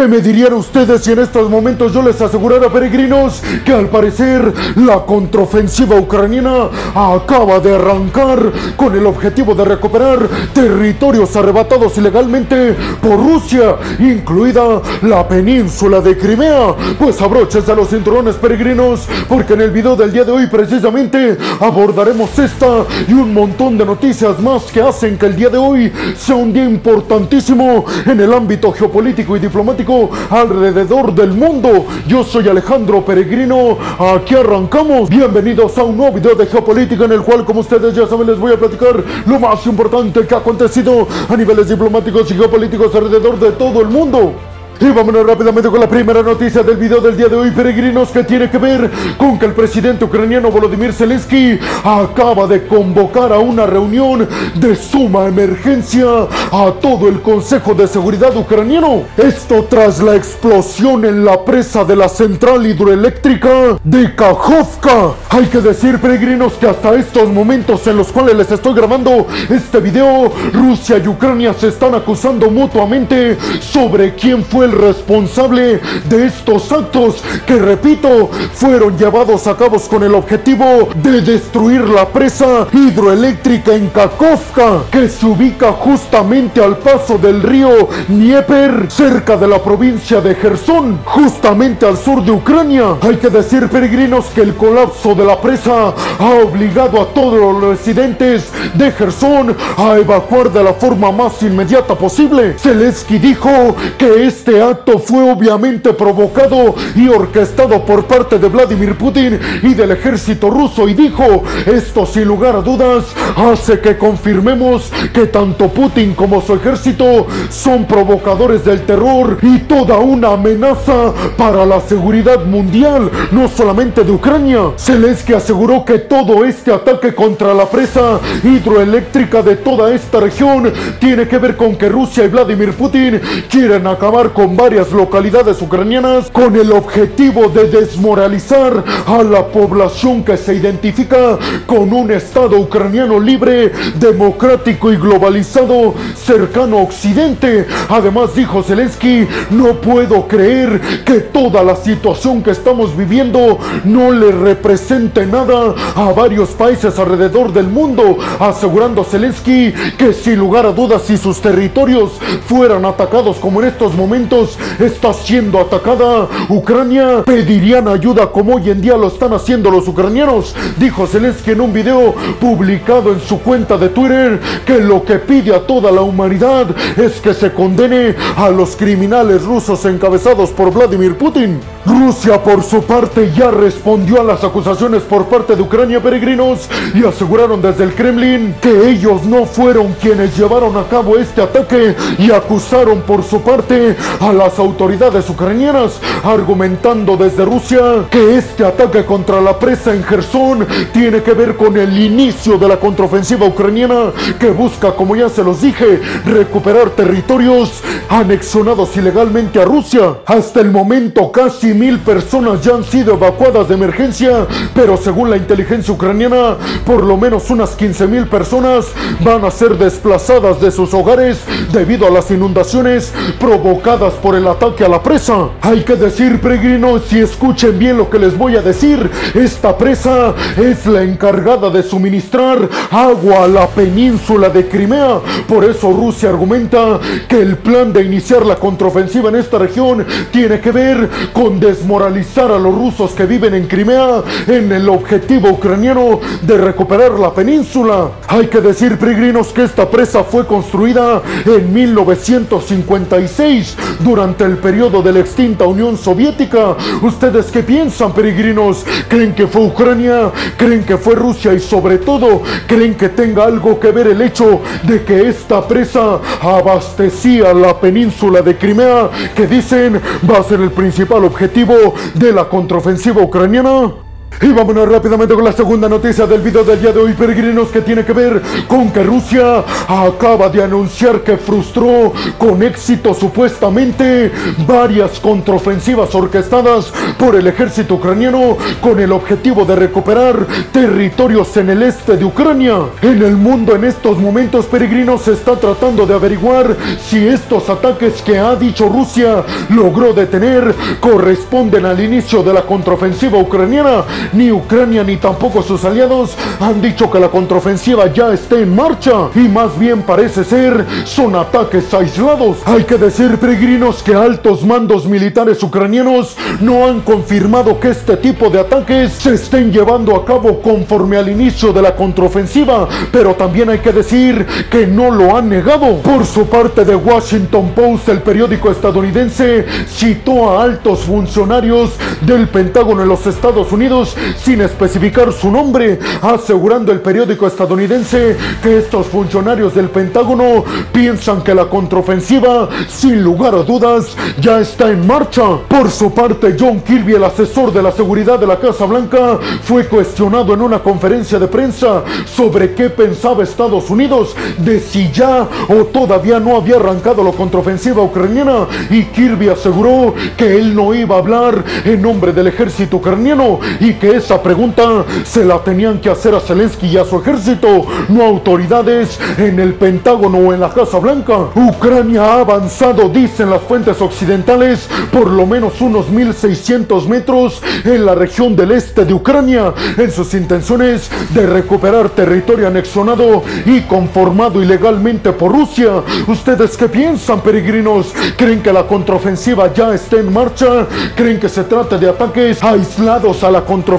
¿Qué me dirían ustedes si en estos momentos yo les asegurara, peregrinos, que al parecer la contraofensiva ucraniana acaba de arrancar con el objetivo de recuperar territorios arrebatados ilegalmente por Rusia, incluida la península de Crimea? Pues abróchense a los cinturones, peregrinos, porque en el video del día de hoy precisamente abordaremos esta y un montón de noticias más que hacen que el día de hoy sea un día importantísimo en el ámbito geopolítico y diplomático alrededor del mundo. Yo soy Alejandro Peregrino, aquí arrancamos. Bienvenidos a un nuevo video de geopolítica en el cual, como ustedes ya saben, les voy a platicar lo más importante que ha acontecido a niveles diplomáticos y geopolíticos alrededor de todo el mundo. Y vámonos rápidamente con la primera noticia del video del día de hoy, peregrinos, que tiene que ver con que el presidente ucraniano Volodymyr Zelensky acaba de convocar a una reunión de suma emergencia a todo el Consejo de Seguridad ucraniano. Esto tras la explosión en la presa de la central hidroeléctrica de Kajovka. Hay que decir, peregrinos, que hasta estos momentos en los cuales les estoy grabando este video, Rusia y Ucrania se están acusando mutuamente sobre quién fue responsable de estos actos que, repito, fueron llevados a cabo con el objetivo de destruir la presa hidroeléctrica en Kakovka, que se ubica justamente al paso del río Dnieper, cerca de la provincia de Gerson, justamente al sur de Ucrania. Hay que decir, peregrinos, que el colapso de la presa ha obligado a todos los residentes de Gerson a evacuar de la forma más inmediata posible. Zelensky dijo que este acto fue obviamente provocado y orquestado por parte de Vladimir Putin y del ejército ruso y dijo, esto sin lugar a dudas hace que confirmemos que tanto Putin como su ejército son provocadores del terror y toda una amenaza para la seguridad mundial, no solamente de Ucrania. Zelensky aseguró que todo este ataque contra la presa hidroeléctrica de toda esta región tiene que ver con que Rusia y Vladimir Putin quieren acabar con varias localidades ucranianas con el objetivo de desmoralizar a la población que se identifica con un Estado ucraniano libre, democrático y globalizado cercano a Occidente. Además dijo Zelensky, no puedo creer que toda la situación que estamos viviendo no le represente nada a varios países alrededor del mundo, asegurando Zelensky que sin lugar a dudas si sus territorios fueran atacados como en estos momentos está siendo atacada, Ucrania pedirían ayuda como hoy en día lo están haciendo los ucranianos, dijo Zelensky en un video publicado en su cuenta de Twitter que lo que pide a toda la humanidad es que se condene a los criminales rusos encabezados por Vladimir Putin. Rusia por su parte ya respondió a las acusaciones por parte de Ucrania peregrinos y aseguraron desde el Kremlin que ellos no fueron quienes llevaron a cabo este ataque y acusaron por su parte a las autoridades ucranianas argumentando desde Rusia que este ataque contra la presa en Gerson tiene que ver con el inicio de la contraofensiva ucraniana que busca, como ya se los dije, recuperar territorios anexionados ilegalmente a Rusia. Hasta el momento casi mil personas ya han sido evacuadas de emergencia, pero según la inteligencia ucraniana, por lo menos unas 15 mil personas van a ser desplazadas de sus hogares debido a las inundaciones provocadas por el ataque a la presa. Hay que decir, peregrinos, si escuchen bien lo que les voy a decir, esta presa es la encargada de suministrar agua a la península de Crimea. Por eso Rusia argumenta que el plan de iniciar la contraofensiva en esta región tiene que ver con desmoralizar a los rusos que viven en Crimea en el objetivo ucraniano de recuperar la península. Hay que decir, peregrinos, que esta presa fue construida en 1956 durante el periodo de la extinta Unión Soviética. ¿Ustedes qué piensan, peregrinos? ¿Creen que fue Ucrania? ¿Creen que fue Rusia? Y sobre todo, ¿creen que tenga algo que ver el hecho de que esta presa abastecía la península de Crimea, que dicen va a ser el principal objetivo de la contraofensiva ucraniana? Y vámonos rápidamente con la segunda noticia del video del día de hoy, peregrinos, que tiene que ver con que Rusia acaba de anunciar que frustró con éxito supuestamente varias contraofensivas orquestadas por el ejército ucraniano con el objetivo de recuperar territorios en el este de Ucrania. En el mundo en estos momentos, peregrinos, se está tratando de averiguar si estos ataques que ha dicho Rusia logró detener corresponden al inicio de la contraofensiva ucraniana. Ni Ucrania ni tampoco sus aliados han dicho que la contraofensiva ya está en marcha y más bien parece ser son ataques aislados. Hay que decir, peregrinos, que altos mandos militares ucranianos no han confirmado que este tipo de ataques se estén llevando a cabo conforme al inicio de la contraofensiva, pero también hay que decir que no lo han negado. Por su parte, The Washington Post, el periódico estadounidense, citó a altos funcionarios del Pentágono en los Estados Unidos sin especificar su nombre, asegurando el periódico estadounidense que estos funcionarios del Pentágono piensan que la contraofensiva, sin lugar a dudas, ya está en marcha. Por su parte, John Kirby, el asesor de la seguridad de la Casa Blanca, fue cuestionado en una conferencia de prensa sobre qué pensaba Estados Unidos de si ya o todavía no había arrancado la contraofensiva ucraniana y Kirby aseguró que él no iba a hablar en nombre del ejército ucraniano y que esa pregunta se la tenían que hacer a Zelensky y a su ejército, no autoridades en el Pentágono o en la Casa Blanca. Ucrania ha avanzado, dicen las fuentes occidentales, por lo menos unos 1600 metros en la región del este de Ucrania en sus intenciones de recuperar territorio anexionado y conformado ilegalmente por Rusia. ¿Ustedes qué piensan, peregrinos? ¿Creen que la contraofensiva ya está en marcha? ¿Creen que se trata de ataques aislados a la contraofensiva?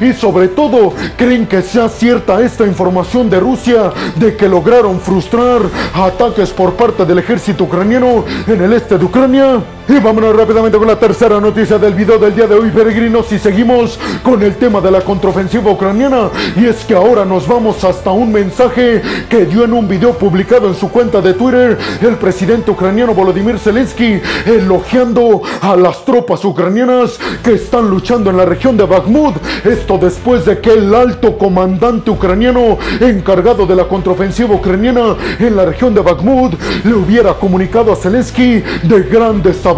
Y sobre todo, ¿creen que sea cierta esta información de Rusia de que lograron frustrar ataques por parte del ejército ucraniano en el este de Ucrania? Y vámonos rápidamente con la tercera noticia del video del día de hoy, peregrinos, y seguimos con el tema de la contraofensiva ucraniana. Y es que ahora nos vamos hasta un mensaje que dio en un video publicado en su cuenta de Twitter el presidente ucraniano Volodymyr Zelensky, elogiando a las tropas ucranianas que están luchando en la región de Bakhmut. Esto después de que el alto comandante ucraniano encargado de la contraofensiva ucraniana en la región de Bakhmut le hubiera comunicado a Zelensky de grandes avances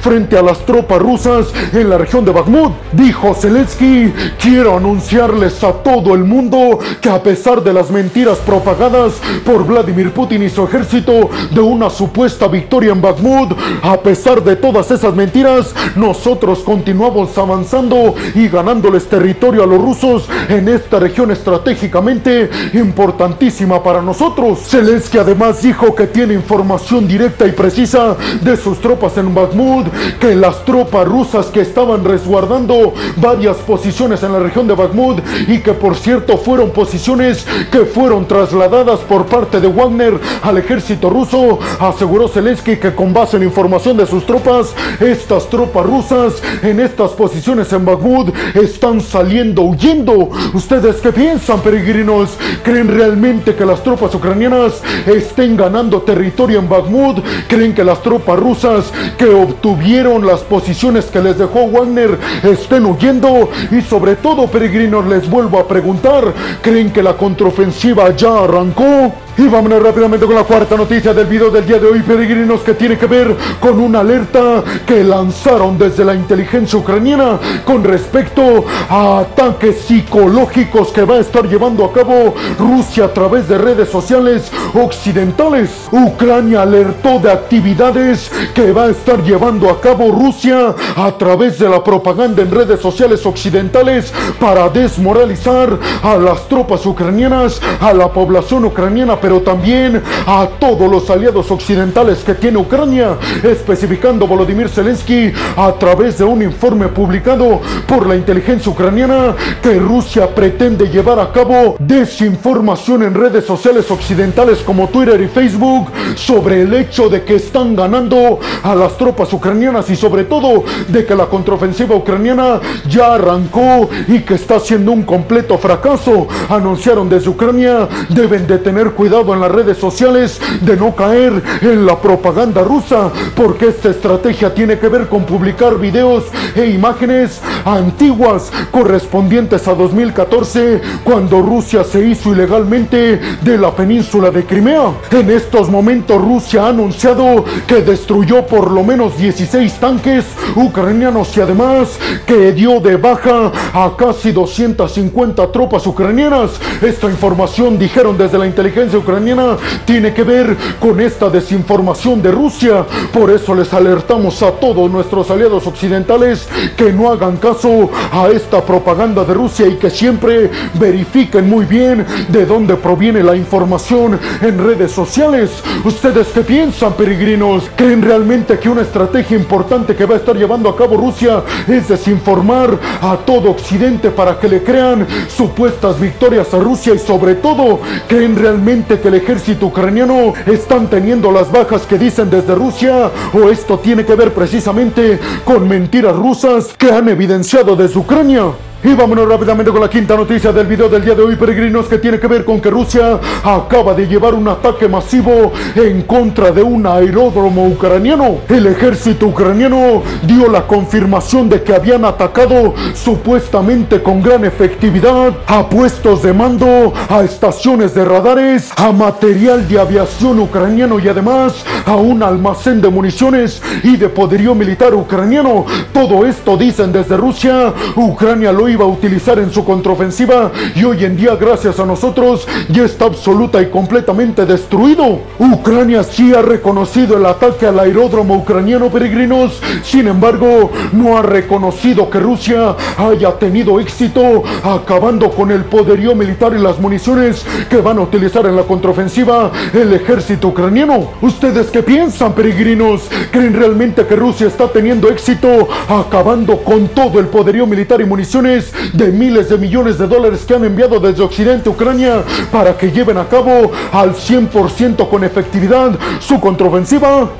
frente a las tropas rusas en la región de Bakhmut. Dijo Zelensky, quiero anunciarles a todo el mundo que a pesar de las mentiras propagadas por Vladimir Putin y su ejército de una supuesta victoria en Bakhmut, a pesar de todas esas mentiras, nosotros continuamos avanzando y ganándoles territorio a los rusos en esta región estratégicamente importantísima para nosotros. Zelensky además dijo que tiene información directa y precisa de sus tropas en Bakhmut, que las tropas rusas que estaban resguardando varias posiciones en la región de Bakhmut y que por cierto fueron posiciones que fueron trasladadas por parte de Wagner al ejército ruso, aseguró Zelensky que con base en información de sus tropas, estas tropas rusas en estas posiciones en Bakhmut están saliendo huyendo. ¿Ustedes qué piensan, peregrinos? ¿Creen realmente que las tropas ucranianas estén ganando territorio en Bakhmut? ¿Creen que las tropas rusas que obtuvieron las posiciones que les dejó Wagner estén huyendo? Y sobre todo, peregrinos, les vuelvo a preguntar, ¿creen que la contraofensiva ya arrancó? Y vámonos rápidamente con la cuarta noticia del video del día de hoy, peregrinos, que tiene que ver con una alerta que lanzaron desde la inteligencia ucraniana con respecto a ataques psicológicos que va a estar llevando a cabo Rusia a través de redes sociales occidentales. Ucrania alertó de actividades que va a estar llevando a cabo Rusia a través de la propaganda en redes sociales occidentales para desmoralizar a las tropas ucranianas, a la población ucraniana pero también a todos los aliados occidentales que tiene Ucrania, especificando Volodymyr Zelensky a través de un informe publicado por la inteligencia ucraniana que Rusia pretende llevar a cabo desinformación en redes sociales occidentales como Twitter y Facebook sobre el hecho de que están ganando a las tropas ucranianas y sobre todo de que la contraofensiva ucraniana ya arrancó y que está siendo un completo fracaso. Anunciaron desde Ucrania deben de tener cuidado en las redes sociales de no caer en la propaganda rusa, porque esta estrategia tiene que ver con publicar videos e imágenes antiguas correspondientes a 2014 cuando Rusia se hizo ilegalmente de la península de Crimea. En estos momentos Rusia ha anunciado que destruyó por lo menos 16 tanques ucranianos y además que dio de baja a casi 250 tropas ucranianas. Esta información, dijeron desde la inteligencia ucraniana, tiene que ver con esta desinformación de Rusia. Por eso les alertamos a todos nuestros aliados occidentales que no hagan caso a esta propaganda de Rusia y que siempre verifiquen muy bien de dónde proviene la información en redes sociales. ¿Ustedes qué piensan, peregrinos? ¿Creen realmente que una estrategia importante que va a estar llevando a cabo Rusia es desinformar a todo Occidente para que le crean supuestas victorias a Rusia y sobre todo creen realmente que el ejército ucraniano están teniendo las bajas que dicen desde Rusia o esto tiene que ver precisamente con mentiras rusas que han evidenciado desde Ucrania. Y vámonos rápidamente con la quinta noticia del video del día de hoy, peregrinos, que tiene que ver con que Rusia acaba de llevar un ataque masivo en contra de un aeródromo ucraniano. El ejército ucraniano dio la confirmación de que habían atacado supuestamente con gran efectividad a puestos de mando, a estaciones de radares, a material de aviación ucraniano y además a un almacén de municiones y de poderío militar ucraniano. Todo esto dicen desde Rusia. Ucrania lo iba a utilizar en su contraofensiva y hoy en día gracias a nosotros ya está absoluta y completamente destruido. Ucrania sí ha reconocido el ataque al aeródromo ucraniano peregrinos, sin embargo no ha reconocido que Rusia haya tenido éxito acabando con el poderío militar y las municiones que van a utilizar en la contraofensiva el ejército ucraniano. ¿Ustedes qué piensan peregrinos? ¿Creen realmente que Rusia está teniendo éxito acabando con todo el poderío militar y municiones de miles de millones de dólares que han enviado desde Occidente a Ucrania para que lleven a cabo al 100% con efectividad su contraofensiva.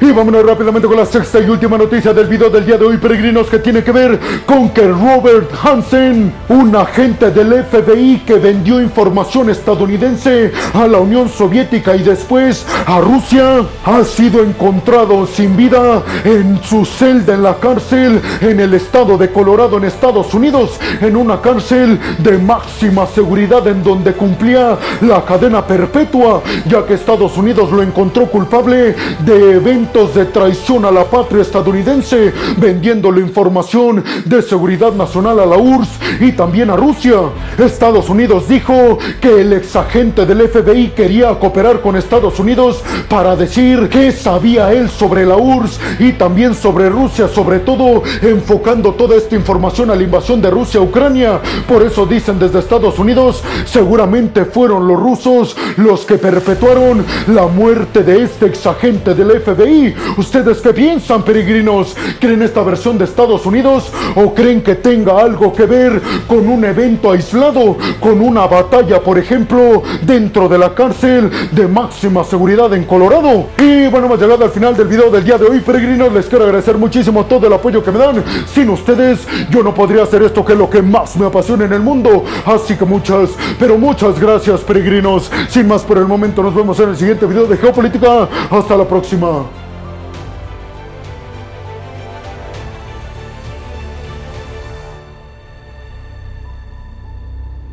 Y vámonos rápidamente con la sexta y última noticia del video del día de hoy, peregrinos, que tiene que ver con que Robert Hansen, un agente del FBI que vendió información estadounidense a la Unión Soviética y después a Rusia, ha sido encontrado sin vida en su celda en la cárcel en el estado de Colorado en Estados Unidos, en una cárcel de máxima seguridad en donde cumplía la cadena perpetua, ya que Estados Unidos lo encontró culpable de de traición a la patria estadounidense, vendiendo la información de seguridad nacional a la URSS y también a Rusia. Estados Unidos dijo que el exagente del FBI quería cooperar con Estados Unidos para decir qué sabía él sobre la URSS y también sobre Rusia, sobre todo enfocando toda esta información a la invasión de Rusia a Ucrania. Por eso dicen desde Estados Unidos, seguramente fueron los rusos los que perpetuaron la muerte de este exagente del FBI ¿Ustedes qué piensan, peregrinos? ¿Creen esta versión de Estados Unidos o creen que tenga algo que ver con un evento aislado, con una batalla, por ejemplo, dentro de la cárcel de máxima seguridad en Colorado? Y bueno, hemos llegado al final del video del día de hoy, peregrinos. Les quiero agradecer muchísimo todo el apoyo que me dan. Sin ustedes, yo no podría hacer esto que es lo que más me apasiona en el mundo. Así que muchas, pero muchas gracias, peregrinos. Sin más por el momento, nos vemos en el siguiente video de Geopolítica. Hasta la próxima.